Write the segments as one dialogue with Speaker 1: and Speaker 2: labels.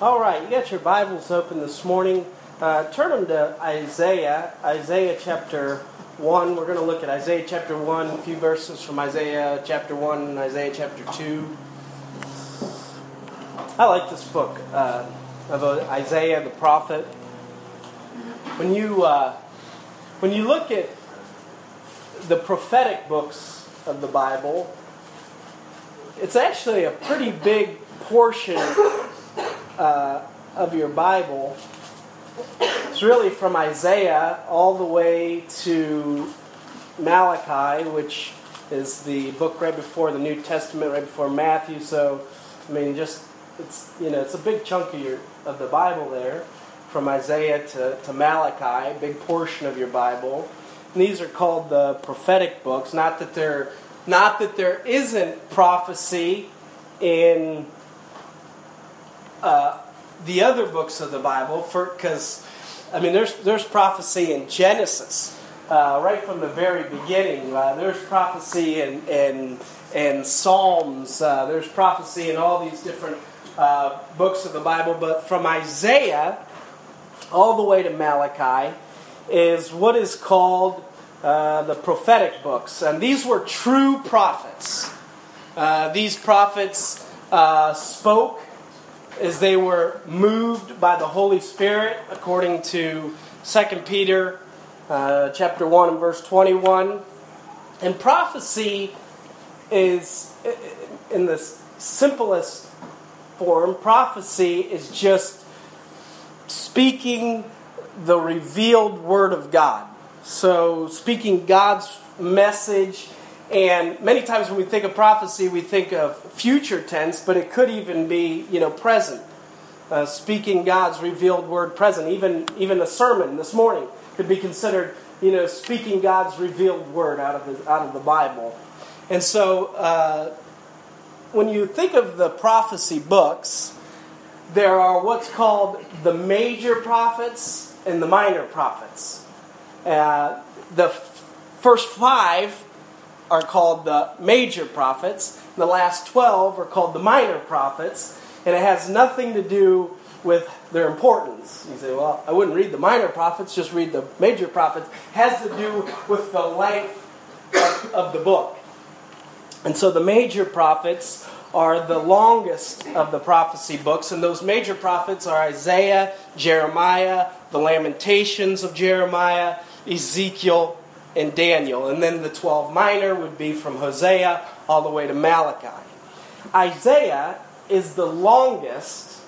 Speaker 1: All right, you got your Bibles open this morning. Uh, turn them to Isaiah, Isaiah chapter 1. We're going to look at Isaiah chapter 1, a few verses from Isaiah chapter 1 and Isaiah chapter 2. I like this book uh, of uh, Isaiah the prophet. When you, uh, when you look at the prophetic books of the Bible, it's actually a pretty big portion uh, of your Bible. It's really from Isaiah all the way to Malachi, which is the book right before the New Testament, right before Matthew. So, I mean, just it's you know it's a big chunk of your of the Bible there, from Isaiah to, to Malachi, big portion of your Bible. And these are called the prophetic books. Not that there, not that there isn't prophecy in uh, the other books of the Bible, because I mean, there's there's prophecy in Genesis, uh, right from the very beginning. Uh, there's prophecy in in, in Psalms. Uh, there's prophecy in all these different uh, books of the Bible, but from Isaiah all the way to Malachi is what is called the prophetic books, and these were true prophets. these prophets spoke as they were moved by the Holy Spirit, according to 2 Peter uh, chapter 1 and verse 21. And prophecy is, in the simplest form, prophecy is just speaking the revealed Word of God. So, speaking God's message and many times when we think of prophecy, we think of future tense, but it could even be, you know, present. Uh, speaking God's revealed word present. Even, even a sermon this morning could be considered, you know, speaking God's revealed word out of the, out of the Bible. And so uh, when you think of the prophecy books, there are what's called the major prophets and the minor prophets. Uh, the f- first five are called the major prophets. The last 12 are called the minor prophets. And it has nothing to do with their importance. You say, well, I wouldn't read the minor prophets, just read the major prophets. It has to do with the length of, of the book. And so the major prophets are the longest of the prophecy books, and those major prophets are Isaiah, Jeremiah, the Lamentations of Jeremiah, Ezekiel, and Daniel. And then the 12 minor would be from Hosea all the way to Malachi. Isaiah is the longest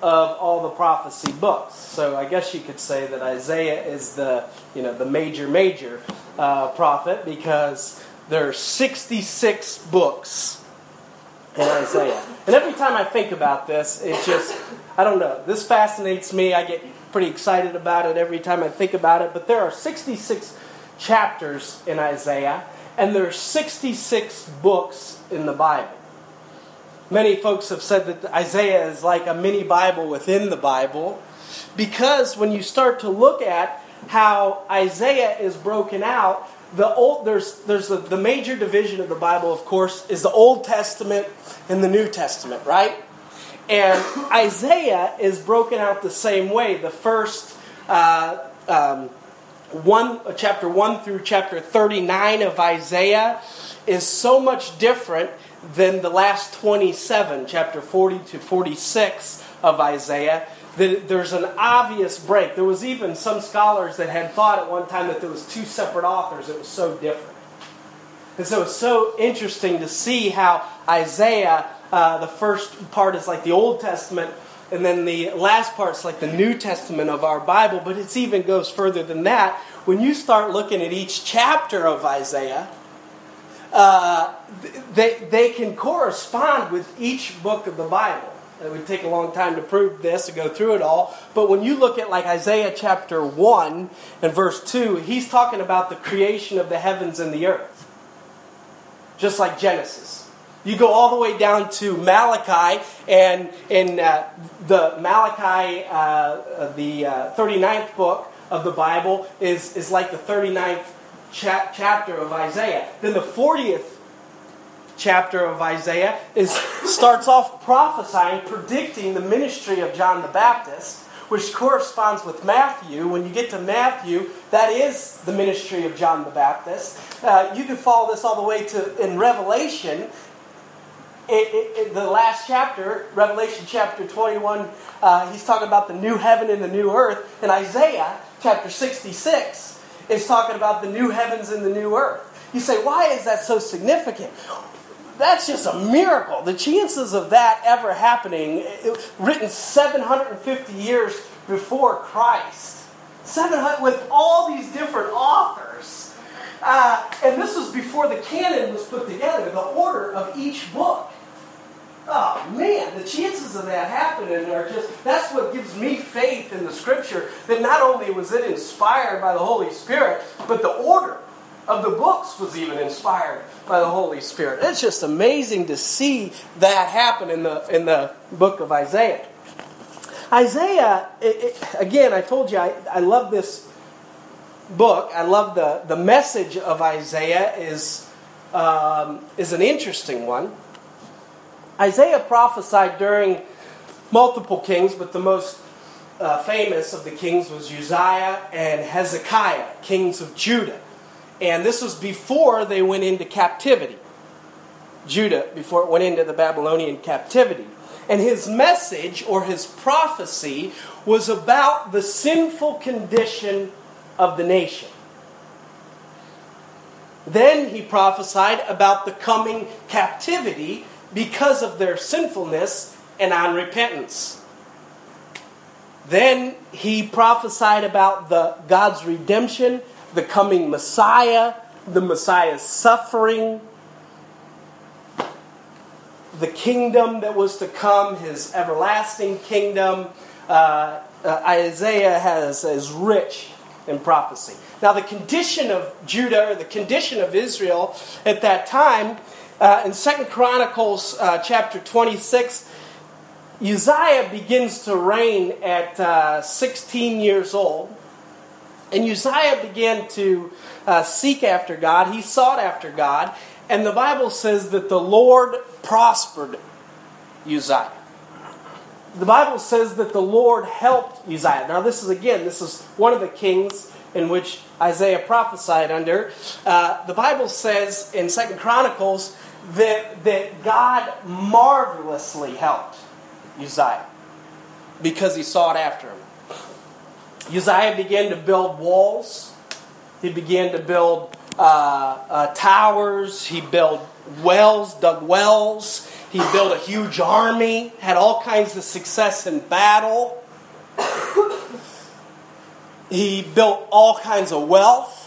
Speaker 1: of all the prophecy books. So I guess you could say that Isaiah is the, you know, the major, major uh, prophet because there are 66 books in Isaiah. And every time I think about this, it just, I don't know, this fascinates me. I get pretty excited about it every time I think about it. But there are 66 chapters in Isaiah, and there are 66 books in the Bible. Many folks have said that Isaiah is like a mini Bible within the Bible because when you start to look at how Isaiah is broken out, the old there's there's a, the major division of the Bible, of course, is the Old Testament and the New Testament, right? And Isaiah is broken out the same way. The first uh, um, one, uh, chapter 1 through chapter 39 of Isaiah is so much different than the last 27, chapter 40 to 46 of Isaiah, that there's an obvious break. There was even some scholars that had thought at one time that there was two separate authors. It was so different. And so it's so interesting to see how Isaiah, uh, the first part is like the Old Testament, and then the last part's like the New Testament of our Bible, but it even goes further than that. When you start looking at each chapter of Isaiah, uh, they, they can correspond with each book of the Bible. It would take a long time to prove this, to go through it all. But when you look at like Isaiah chapter 1 and verse 2, he's talking about the creation of the heavens and the earth. Just like Genesis. You go all the way down to Malachi, and in uh, the Malachi, uh, the uh, 39th book of the Bible, is, is like the 39th cha- chapter of Isaiah. Then the 40th chapter of Isaiah is starts off prophesying, predicting the ministry of John the Baptist, which corresponds with Matthew. When you get to Matthew, that is the ministry of John the Baptist. Uh, you can follow this all the way to in Revelation. In, the last chapter, Revelation chapter 21, uh, he's talking about the new heaven and the new earth. And Isaiah chapter 66, is talking about the new heavens and the new earth. You say, why is that so significant? That's just a miracle. The chances of that ever happening, written 750 years before Christ, 700 with all these different authors. Uh, and this was before the canon was put together, the order of each book. Oh man, the chances of that happening are just that's what gives me faith in the scripture that not only was it inspired by the Holy Spirit, but the order of the books was even inspired by the Holy Spirit. It's just amazing to see that happen in the in the book of Isaiah. Isaiah, it, it, again, I told you I, I love this book. I love the, the message of Isaiah is um, is an interesting one. Isaiah prophesied during multiple kings, but the most uh, famous of the kings was Uzziah and Hezekiah, kings of Judah. And this was before they went into captivity. Judah, before it went into the Babylonian captivity. And his message or his prophecy was about the sinful condition of the nation. Then he prophesied about the coming captivity because of their sinfulness and unrepentance. Then he prophesied about the God's redemption the coming Messiah, the Messiah's suffering, the kingdom that was to come, his everlasting kingdom. Uh, uh, Isaiah has is rich in prophecy. Now, the condition of Judah, or the condition of Israel at that time, uh, in Second Chronicles uh, chapter 26, Uzziah begins to reign at uh, 16 years old. And Uzziah began to uh, seek after God. He sought after God. And the Bible says that the Lord prospered Uzziah. The Bible says that the Lord helped Uzziah. Now, this is again, this is one of the kings in which Isaiah prophesied under. Uh, the Bible says in Second Chronicles that, that God marvelously helped Uzziah because he sought after him. Uzziah began to build walls. He began to build uh, uh, towers. He built wells, dug wells. He built a huge army, had all kinds of success in battle. he built all kinds of wealth.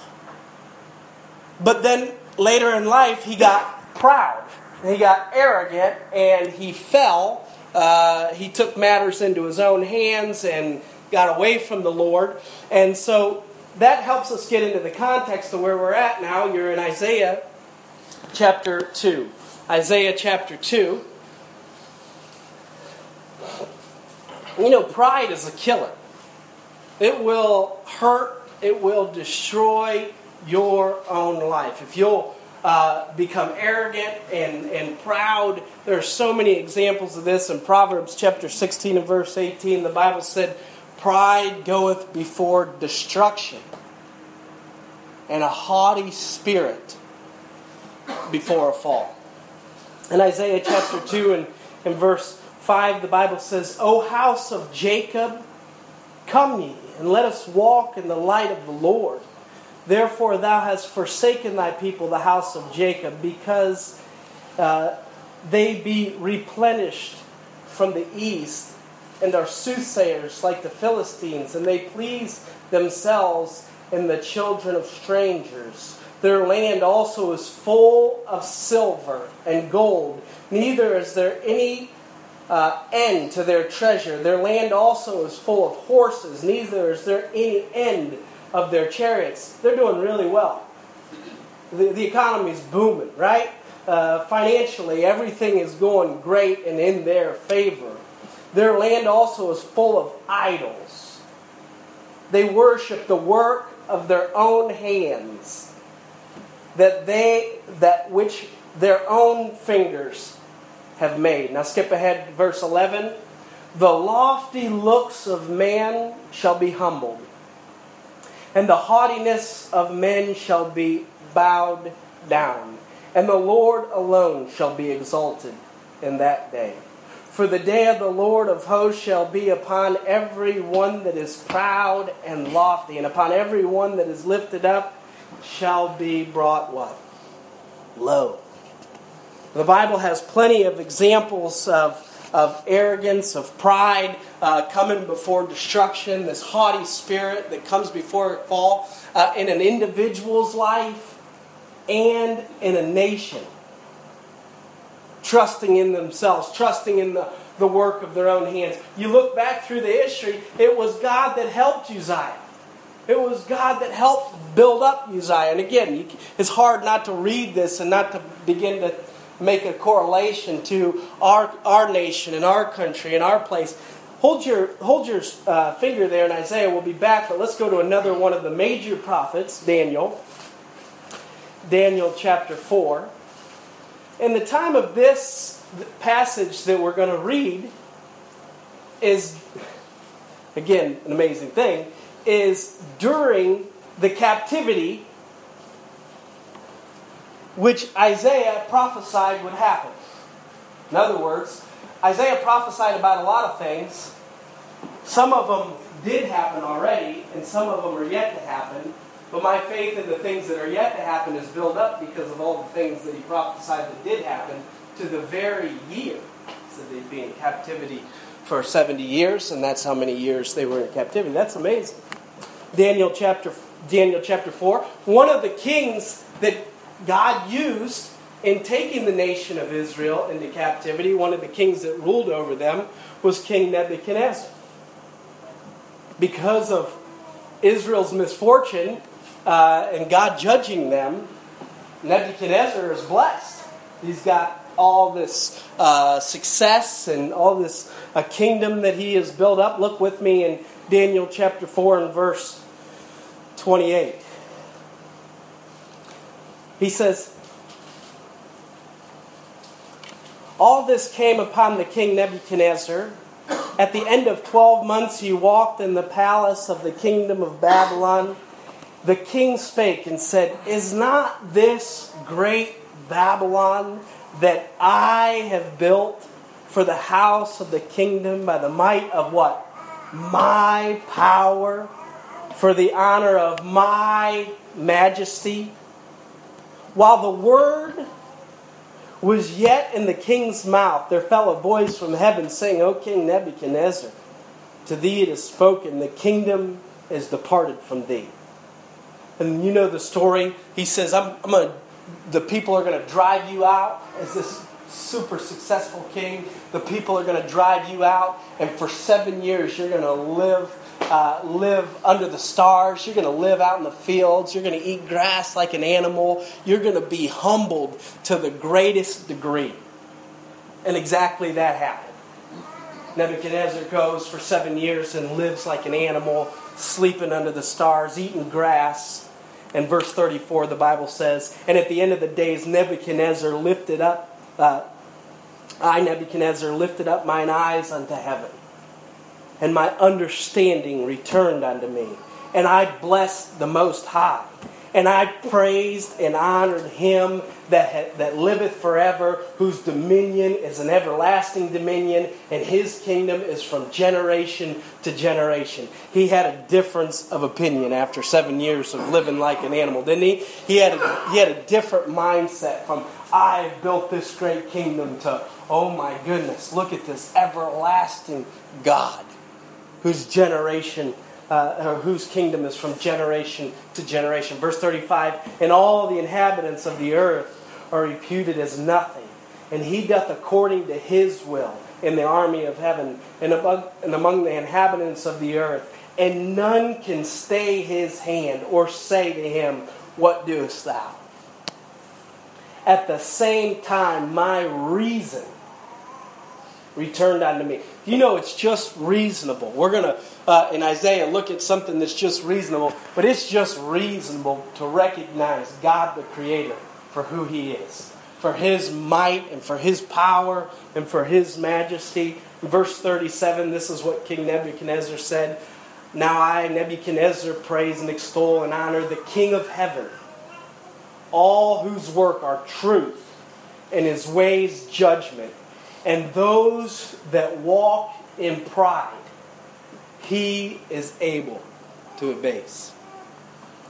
Speaker 1: But then later in life, he got proud. He got arrogant and he fell. Uh, he took matters into his own hands and got away from the Lord. And so that helps us get into the context of where we're at now. You're in Isaiah chapter 2. Isaiah chapter 2. You know, pride is a killer. It will hurt, it will destroy your own life. If you'll uh, become arrogant and, and proud, there are so many examples of this in Proverbs chapter 16 and verse 18. The Bible said, Pride goeth before destruction, and a haughty spirit before a fall. In Isaiah chapter 2 and, and verse 5, the Bible says, O house of Jacob, come ye, and let us walk in the light of the Lord. Therefore, thou hast forsaken thy people, the house of Jacob, because uh, they be replenished from the east and are soothsayers like the Philistines, and they please themselves in the children of strangers. Their land also is full of silver and gold, neither is there any uh, end to their treasure. Their land also is full of horses, neither is there any end of their chariots. They're doing really well. The, the economy is booming, right? Uh, financially, everything is going great and in their favor. Their land also is full of idols. They worship the work of their own hands, that they that which their own fingers have made. Now skip ahead verse 11. The lofty looks of man shall be humbled, and the haughtiness of men shall be bowed down, and the Lord alone shall be exalted in that day. For the day of the Lord of hosts shall be upon every one that is proud and lofty, and upon every one that is lifted up shall be brought what? Low. The Bible has plenty of examples of, of arrogance, of pride uh, coming before destruction, this haughty spirit that comes before a fall uh, in an individual's life and in a nation trusting in themselves, trusting in the, the work of their own hands. You look back through the history, it was God that helped Uzziah. It was God that helped build up Uzziah. And again, it's hard not to read this and not to begin to make a correlation to our, our nation and our country and our place. Hold your, hold your uh, finger there in Isaiah. We'll be back, but let's go to another one of the major prophets, Daniel. Daniel chapter 4. In the time of this passage that we're going to read is, again, an amazing thing, is during the captivity which Isaiah prophesied would happen. In other words, Isaiah prophesied about a lot of things. Some of them did happen already, and some of them are yet to happen. But my faith in the things that are yet to happen is built up because of all the things that he prophesied that did happen to the very year. So they'd be in captivity for 70 years, and that's how many years they were in captivity. That's amazing. Daniel chapter, Daniel chapter 4. One of the kings that God used in taking the nation of Israel into captivity, one of the kings that ruled over them was King Nebuchadnezzar. Because of Israel's misfortune, uh, and God judging them, Nebuchadnezzar is blessed. He's got all this uh, success and all this uh, kingdom that he has built up. Look with me in Daniel chapter 4 and verse 28. He says, All this came upon the king Nebuchadnezzar. At the end of 12 months, he walked in the palace of the kingdom of Babylon the king spake and said, Is not this great Babylon that I have built for the house of the kingdom by the might of what? My power, for the honor of my majesty? While the word was yet in the king's mouth, there fell a voice from heaven saying, O King Nebuchadnezzar, to thee it is spoken, the kingdom is departed from thee and you know the story. He says, I'm, I'm to, the people are going to drive you out as this super successful king. The people are going to drive you out, and for seven years, you're going to live. Uh, live under the stars. You're going to live out in the fields. You're going to eat grass like an animal. You're going to be humbled to the greatest degree. And exactly that happened. Nebuchadnezzar goes for seven years and lives like an animal, sleeping under the stars, eating grass. And verse 34, the Bible says, And at the end of the days, Nebuchadnezzar lifted up, uh, I, Nebuchadnezzar, lifted up mine eyes unto heaven, and my understanding returned unto me. And I blessed the Most High and I praised and honored him that, that liveth forever, whose dominion is an everlasting dominion, and his kingdom is from generation to generation. He had a difference of opinion after seven years of living like an animal, didn't he? He had a, he had a different mindset from, I've built this great kingdom to, oh my goodness, look at this everlasting God whose generation uh, whose kingdom is from generation to generation. Verse 35 And all the inhabitants of the earth are reputed as nothing, and he doth according to his will in the army of heaven and and among the inhabitants of the earth. And none can stay his hand or say to him, What doest thou? At the same time, my reason returned unto me. You know, it's just reasonable. We're going to, uh, in Isaiah, look at something that's just reasonable, but it's just reasonable to recognize God the Creator for who He is. for his might and for his power and for his majesty. Verse 37, this is what King Nebuchadnezzar said Now I, Nebuchadnezzar, praise and extol and honor the King of heaven, all whose work are truth and his ways judgment, and those that walk in pride, he is able to abase.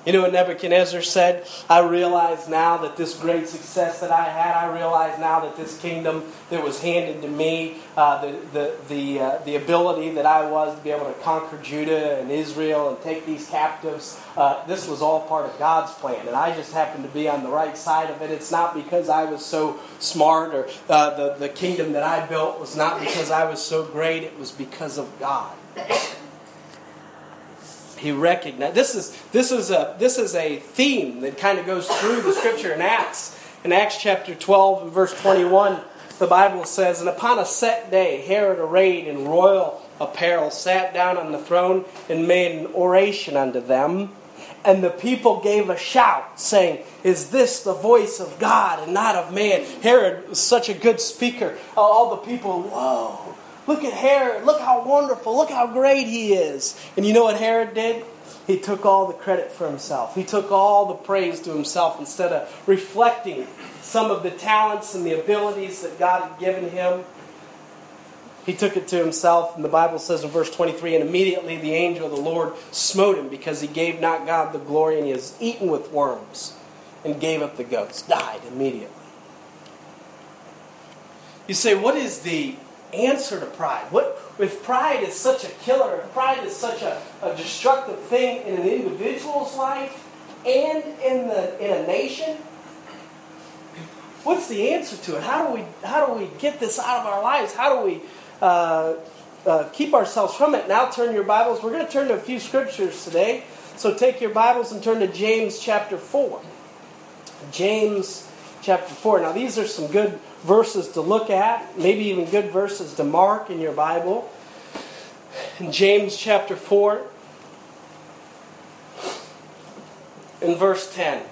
Speaker 1: You know what Nebuchadnezzar said? I realize now that this great success that I had, I realize now that this kingdom that was handed to me, uh, the, the, the, uh, the ability that I was to be able to conquer Judah and Israel and take these captives, uh, this was all part of God's plan. And I just happened to be on the right side of it. It's not because I was so smart or uh, the, the kingdom that I built was not because I was so great, it was because of God he recognized this is this is a this is a theme that kind of goes through the scripture in Acts. In Acts chapter 12 and verse 21, the Bible says, And upon a set day, Herod arrayed in royal apparel sat down on the throne and made an oration unto them. And the people gave a shout, saying, Is this the voice of God and not of man? Herod was such a good speaker. All the people, whoa, Look at Herod. Look how wonderful. Look how great he is. And you know what Herod did? He took all the credit for himself. He took all the praise to himself instead of reflecting some of the talents and the abilities that God had given him. He took it to himself, and the Bible says in verse 23 And immediately the angel of the Lord smote him because he gave not God the glory, and he was eaten with worms and gave up the ghost. Died immediately. You say, what is the answer to pride? What if pride is such a killer, if pride is such a, a destructive thing in an individual's life and in the in a nation? What's the answer to it? How do we how do we get this out of our lives? How do we uh, uh, keep ourselves from it? Now turn your Bibles. We're going to turn to a few scriptures today. So take your Bibles and turn to James chapter four. James chapter four. Now these are some good verses to look at, maybe even good verses to mark in your Bible. In James chapter 4, in verse 10.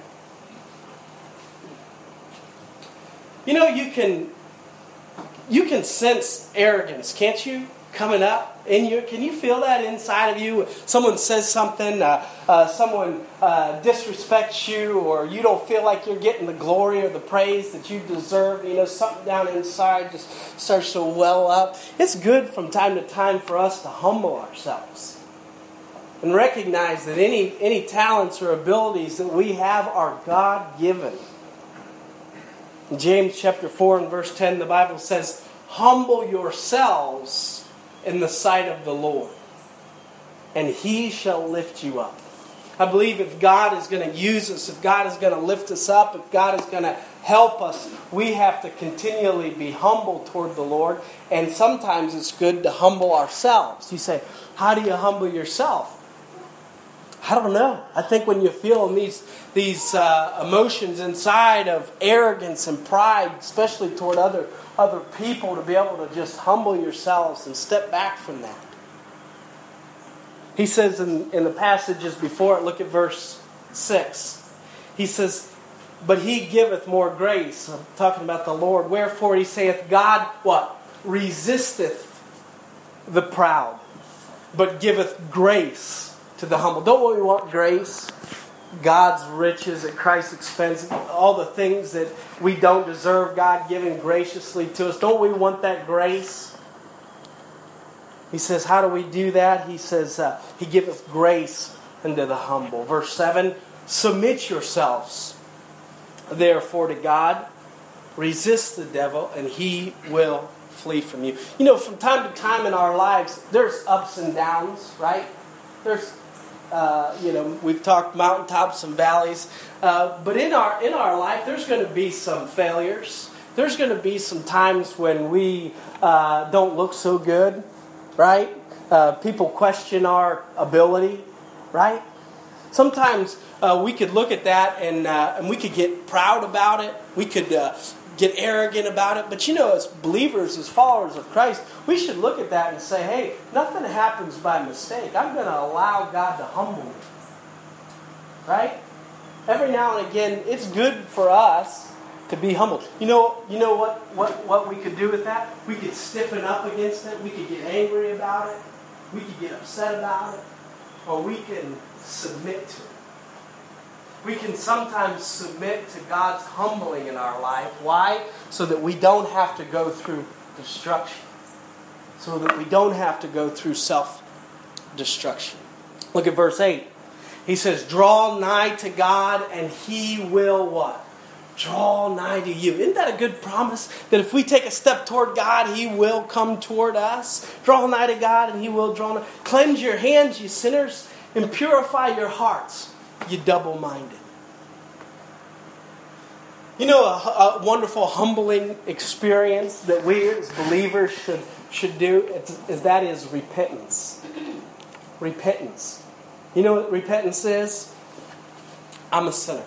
Speaker 1: You know, you can you can sense arrogance, can't you? Coming up in. Can you feel that inside of you? Someone says something, uh, uh, someone uh, disrespects you, or you don't feel like you're getting the glory or the praise that you deserve. You know, something down inside just starts to well up. It's good from time to time for us to humble ourselves and recognize that any, any talents or abilities that we have are God given. James chapter 4 and verse 10, the Bible says, Humble yourselves in the sight of the Lord, and He shall lift you up. I believe if God is going to use us, if God is going to lift us up, if God is going to help us, we have to continually be humble toward the Lord. And sometimes it's good to humble ourselves. You say, How do you humble yourself? I don't know. I think when you feel these these uh, emotions inside of arrogance and pride, especially toward other other people, to be able to just humble yourselves and step back from that. He says in, in the passages before it, look at verse 6. He says, But he giveth more grace. I'm talking about the Lord. Wherefore he saith, God, what? Resisteth the proud, but giveth grace to the humble. Don't we want grace? God's riches at Christ's expense, all the things that we don't deserve, God giving graciously to us. Don't we want that grace? He says, How do we do that? He says, uh, He giveth grace unto the humble. Verse 7 Submit yourselves, therefore, to God. Resist the devil, and he will flee from you. You know, from time to time in our lives, there's ups and downs, right? There's uh, you know, we've talked mountaintops and valleys, uh, but in our in our life, there's going to be some failures. There's going to be some times when we uh, don't look so good, right? Uh, people question our ability, right? Sometimes uh, we could look at that and and we could get proud about it. We could get arrogant about it. But you know, as believers, as followers of Christ, we should look at that and say, hey, nothing happens by mistake. I'm going to allow God to humble me. Right? Every now and again, it's good for us to be humble. You know, you know what, what, what we could do with that? We could stiffen up against it. We could get angry about it. We could get upset about it. Or we can submit to it. We can sometimes submit to God's humbling in our life. Why? So that we don't have to go through destruction. So that we don't have to go through self destruction. Look at verse 8. He says, Draw nigh to God, and he will what? Draw nigh to you. Isn't that a good promise? That if we take a step toward God, he will come toward us. Draw nigh to God, and he will draw nigh. Cleanse your hands, you sinners, and purify your hearts you double minded. You know, a, a, wonderful, humbling experience that we as believers should, should do is that is repentance. Repentance. You know what repentance is? I'm a sinner.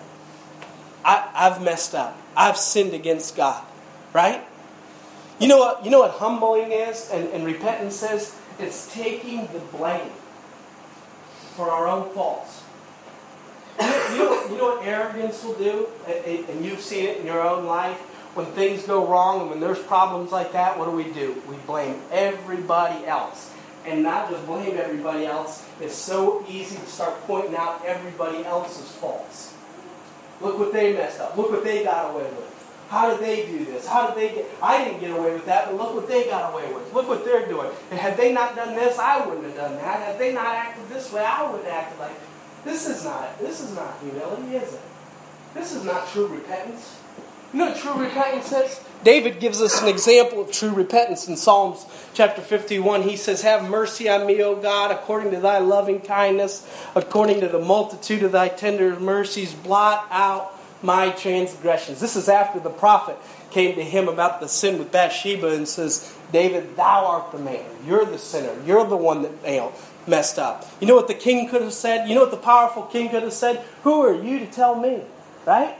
Speaker 1: I, I've messed up. I've sinned against God. Right? You know what, you know what humbling is and, and repentance is? It's taking the blame for our own faults you know, you know what arrogance will do? And you've seen it in your own life. When things go wrong and when there's problems like that, what do we do? We blame everybody else. And not just blame everybody else, it's so easy to start pointing out everybody else's faults. Look what they messed up. Look what they got away with. How did they do this? How did they get? I didn't get away with that, but look what they got away with. Look what they're doing. And had they not done this, I wouldn't have done that. Had they not acted this way, I wouldn't have acted like. This is not this is not humility, is it? This is not true repentance. You know true repentance is? David gives us an example of true repentance in Psalms chapter 51. He says, Have mercy on me, O God, according to thy loving kindness, according to the multitude of thy tender mercies, blot out my transgressions. This is after the prophet came to him about the sin with Bathsheba and says, David, thou art the man. You're the sinner. You're the one that failed messed up. You know what the king could have said? You know what the powerful king could have said? Who are you to tell me? Right?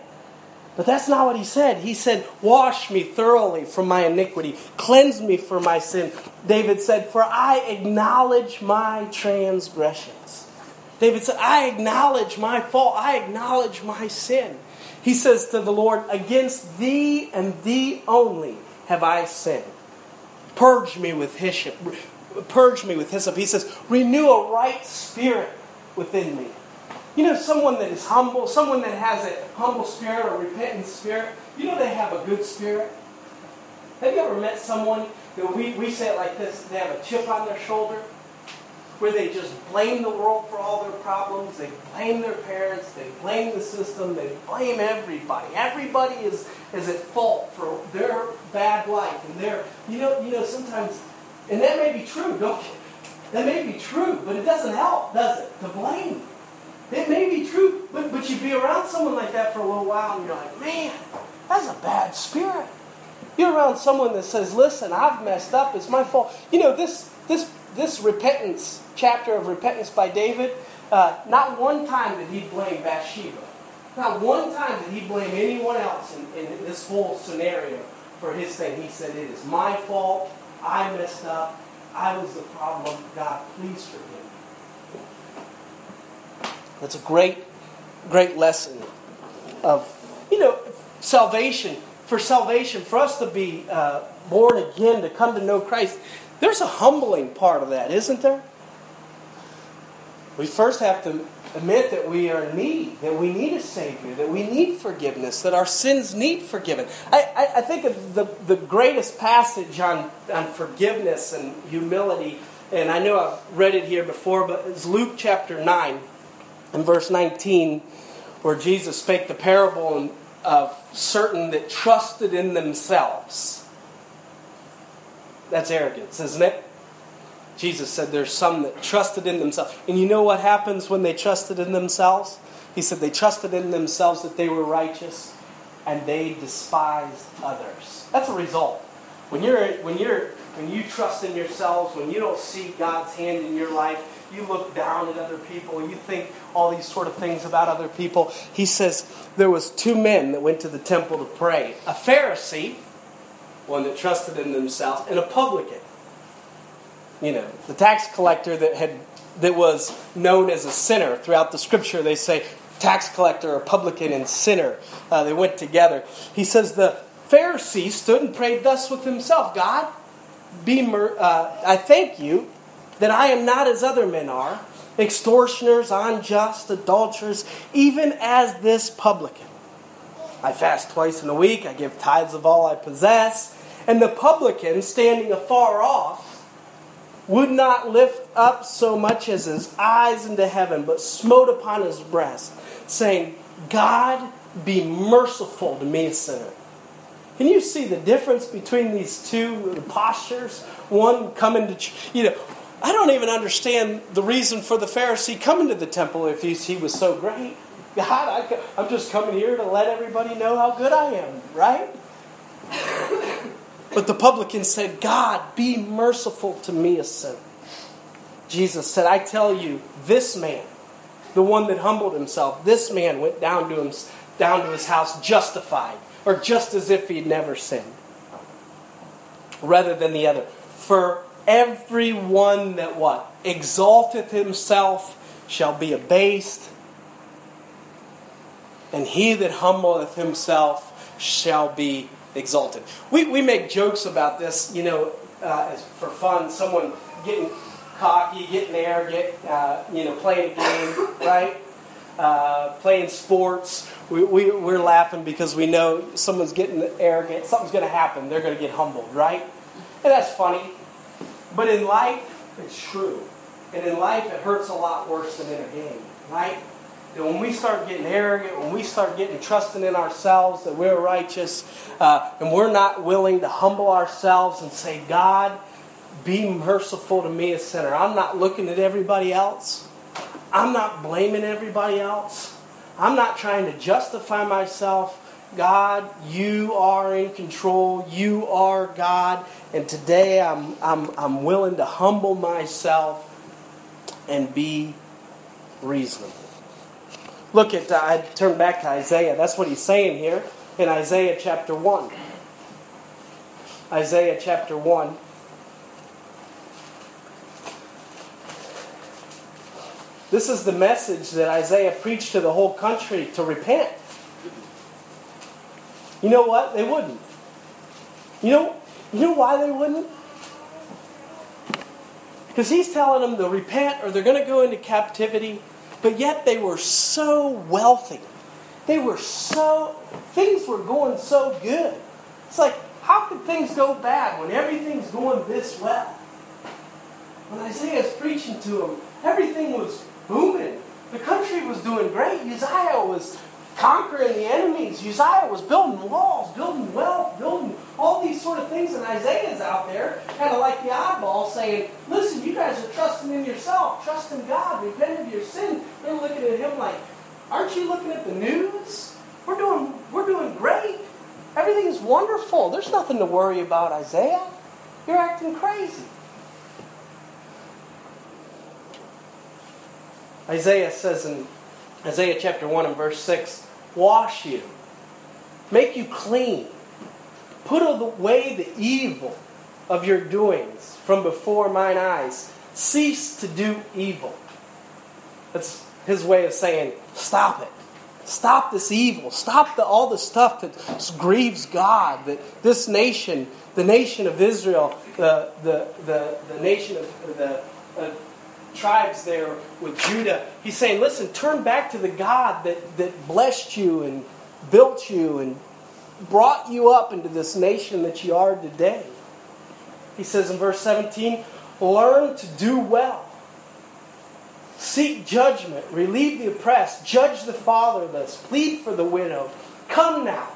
Speaker 1: But that's not what he said. He said, Wash me thoroughly from my iniquity, cleanse me from my sin. David said, For I acknowledge my transgressions. David said, I acknowledge my fault, I acknowledge my sin. He says to the Lord, Against thee and thee only have I sinned. Purge me with hyssop, purge me with hyssop. He says, renew a right spirit within me. You know, someone that is humble, someone that has a humble spirit or repentant spirit, you know they have a good spirit. Have you ever met someone, that we, we say it like this, they have a chip on their shoulder, where they just blame the world for all their problems, they blame their parents, they blame the system, they blame everybody. Everybody is, is at fault for their bad life. And their, you know, you know, sometimes and that may be true, don't That may be true, but it doesn't help, does it? To blame. It may be true, but, but you be around someone like that for a little while and you're like, man, that's a bad spirit. You're around someone that says, listen, I've messed up, it's my fault. You know, this this this repentance, chapter of repentance by David, uh, not one time did he blame Bathsheba. Not one time did he blame anyone else in, in this whole scenario for his thing. He said, It is my fault. I messed up. I was the problem. God, please forgive me. That's a great, great lesson of, you know, salvation. For salvation, for us to be uh, born again, to come to know Christ, there's a humbling part of that, isn't there? We first have to admit that we are needy, that we need a Savior, that we need forgiveness, that our sins need forgiven. I, I, I think of the, the greatest passage on, on forgiveness and humility, and I know I've read it here before, but it's Luke chapter 9 and verse 19, where Jesus spake the parable of certain that trusted in themselves. That's arrogance, isn't it? Jesus said there's some that trusted in themselves. And you know what happens when they trusted in themselves? He said they trusted in themselves that they were righteous and they despised others. That's a result. When you're when you're when you trust in yourselves, when you don't see God's hand in your life, you look down at other people, you think all these sort of things about other people. He says there was two men that went to the temple to pray. A Pharisee, one that trusted in themselves, and a publican you know, the tax collector that had that was known as a sinner throughout the scripture. They say tax collector, publican, and sinner. Uh, they went together. He says the Pharisee stood and prayed thus with himself God, be mer- uh, I thank you that I am not as other men are, extortioners, unjust, adulterers, even as this publican. I fast twice in a week, I give tithes of all I possess. And the publican, standing afar off, would not lift up so much as his eyes into heaven, but smote upon his breast, saying, God, be merciful to me, a sinner. Can you see the difference between these two postures? One coming to, you know, I don't even understand the reason for the Pharisee coming to the temple if he, he was so great. God, I, I'm just coming here to let everybody know how good I am, right? But the publican said, God, be merciful to me, a sinner. Jesus said, I tell you, this man, the one that humbled himself, this man went down to, him, down to his house justified, or just as if he'd never sinned, rather than the other. For everyone that what? Exalteth himself shall be abased, and he that humbleth himself shall be exalted. We, we make jokes about this, you know, uh, for fun. Someone getting cocky, getting arrogant, uh, you know, playing a game, right? Uh, playing sports. We, we, we're laughing because we know someone's getting arrogant. Something's going to happen. They're going to get humbled, right? And that's funny. But in life, it's true. And in life, it hurts a lot worse than in a game, right? That when we start getting arrogant, when we start getting trusting in ourselves that we're righteous, uh, and we're not willing to humble ourselves and say, God, be merciful to me, a sinner. I'm not looking at everybody else. I'm not blaming everybody else. I'm not trying to justify myself. God, you are in control. You are God. And today I'm, I'm, I'm willing to humble myself and be reasonable. Look at, uh, I turn back to Isaiah. That's what he's saying here in Isaiah chapter 1. Isaiah chapter 1. This is the message that Isaiah preached to the whole country to repent. You know what? They wouldn't. You know, you know why they wouldn't? Because he's telling them to repent or they're going to go into captivity but yet they were so wealthy. They were so, things were going so good. It's like, how could things go bad when everything's going this well? When Isaiah's preaching to them, everything was booming. The country was doing great. Uzziah was conquering the enemies. Uzziah was building walls, building wealth, building all these sort of things. And Isaiah's out there, kind of like the oddball, saying, Listen, you guys are trusting in yourself, trust in God, repent of your sin. They're looking at him like, Aren't you looking at the news? We're doing, we're doing great. Everything is wonderful. There's nothing to worry about, Isaiah. You're acting crazy. Isaiah says in Isaiah chapter 1 and verse 6 Wash you, make you clean, put away the evil of your doings from before mine eyes. Cease to do evil. That's his way of saying, stop it. Stop this evil. Stop the, all the stuff that grieves God. That this nation, the nation of Israel, the, the, the, the nation of the tribes there with Judah, he's saying, listen, turn back to the God that, that blessed you and built you and brought you up into this nation that you are today. He says in verse 17, learn to do well. Seek judgment, relieve the oppressed, judge the fatherless, plead for the widow. Come now.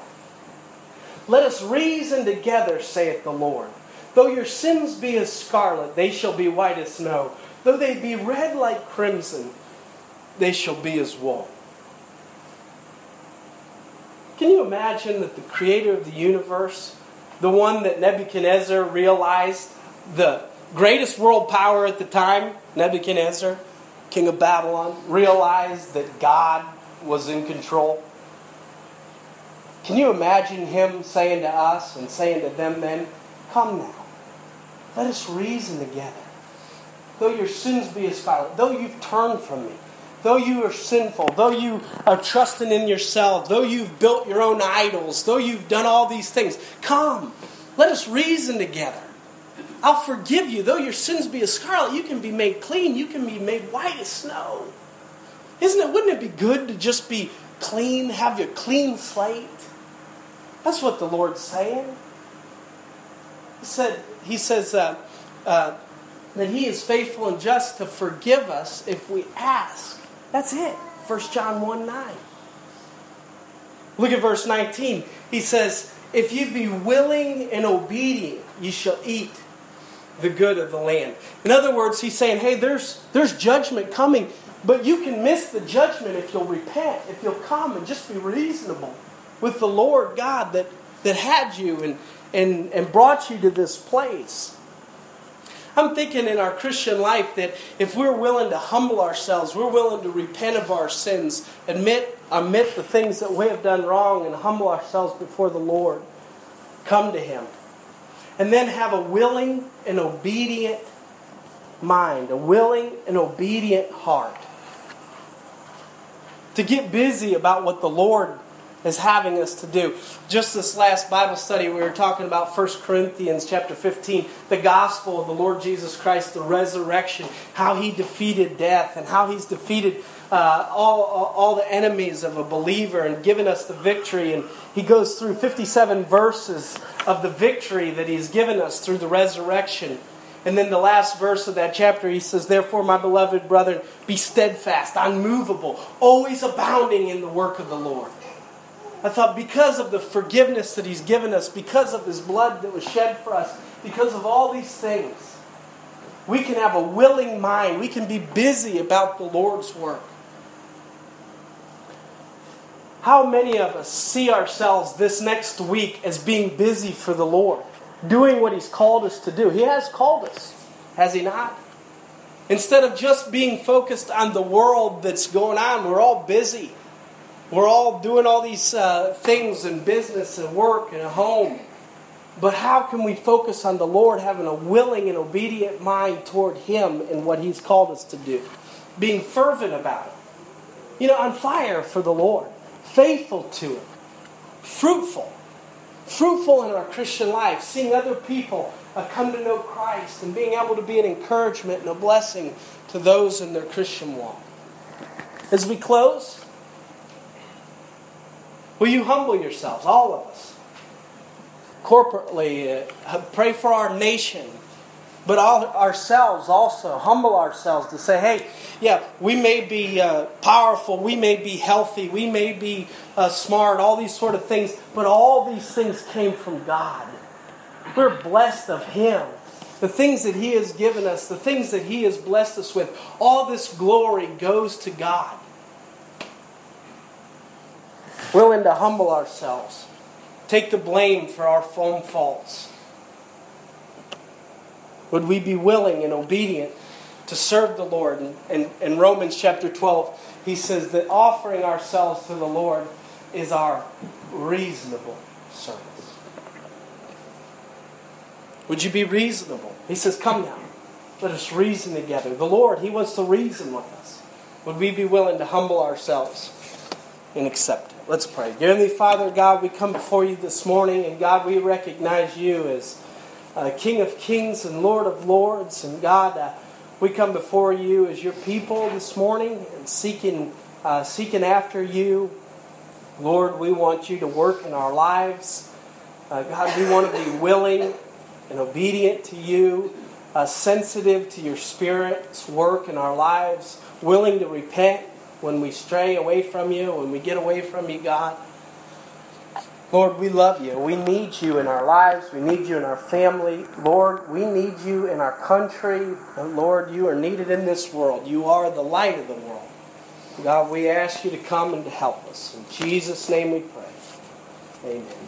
Speaker 1: Let us reason together, saith the Lord. Though your sins be as scarlet, they shall be white as snow. Though they be red like crimson, they shall be as wool. Can you imagine that the creator of the universe, the one that Nebuchadnezzar realized, the greatest world power at the time, Nebuchadnezzar, king of Babylon, realized that God was in control? Can you imagine him saying to us and saying to them then, Come now, let us reason together though your sins be as scarlet, though you've turned from me, though you are sinful, though you are trusting in yourself, though you've built your own idols, though you've done all these things, come, let us reason together. I'll forgive you. Though your sins be as scarlet, you can be made clean. You can be made white as snow. Isn't it? Wouldn't it be good to just be clean, have your clean slate? That's what the Lord's saying. He said, He says uh, uh, that He is faithful and just to forgive us if we ask. That's it. 1 John 1 9. Look at verse 19. He says, If you be willing and obedient, you shall eat the good of the land. In other words, he's saying, hey, there's, there's judgment coming, but you can miss the judgment if you'll repent, if you'll come and just be reasonable with the Lord God that, that had you and, and, and brought you to this place. I'm thinking in our Christian life that if we're willing to humble ourselves, we're willing to repent of our sins, admit, admit the things that we have done wrong, and humble ourselves before the Lord, come to Him. And then have a willing and obedient mind, a willing and obedient heart. To get busy about what the Lord is having us to do. Just this last Bible study, we were talking about 1 Corinthians chapter 15, the gospel of the Lord Jesus Christ, the resurrection, how he defeated death, and how he's defeated uh, all, all the enemies of a believer and given us the victory. And he goes through 57 verses of the victory that he's given us through the resurrection. And then the last verse of that chapter, he says, Therefore, my beloved brethren, be steadfast, unmovable, always abounding in the work of the Lord. I thought because of the forgiveness that He's given us, because of His blood that was shed for us, because of all these things, we can have a willing mind. We can be busy about the Lord's work. How many of us see ourselves this next week as being busy for the Lord, doing what He's called us to do? He has called us, has He not? Instead of just being focused on the world that's going on, we're all busy. We're all doing all these uh, things in business and work and at home. But how can we focus on the Lord having a willing and obedient mind toward Him and what He's called us to do? Being fervent about it. You know, on fire for the Lord, faithful to Him, fruitful. Fruitful in our Christian life, seeing other people uh, come to know Christ and being able to be an encouragement and a blessing to those in their Christian walk. As we close, Will you humble yourselves, all of us? Corporately, uh, pray for our nation, but all, ourselves also. Humble ourselves to say, hey, yeah, we may be uh, powerful, we may be healthy, we may be uh, smart, all these sort of things, but all these things came from God. We're blessed of Him. The things that He has given us, the things that He has blessed us with, all this glory goes to God willing to humble ourselves, take the blame for our own faults? Would we be willing and obedient to serve the Lord? And in, Romans chapter 12, he says that offering ourselves to the Lord is our reasonable service. Would you be reasonable? He says, Come now, let us reason together. The Lord, He wants to reason with us. Would we be willing to humble ourselves and accept it? Let's pray. Dear Heavenly Father, God, we come before you this morning, and God, we recognize you as uh, King of Kings and Lord of Lords. And God, uh, we come before you as your people this morning and seeking, uh, seeking after you. Lord, we want you to work in our lives. Uh, God, we want to be willing and obedient to you, uh, sensitive to your Spirit's work in our lives, willing to repent when we stray away from you, when we get away from you, God. Lord, we love you. We need you in our lives. We need you in our family. Lord, we need you in our country. Lord, you are needed in this world. You are the light of the world. God, we ask you to come and to help us. In Jesus' name we pray. Amen.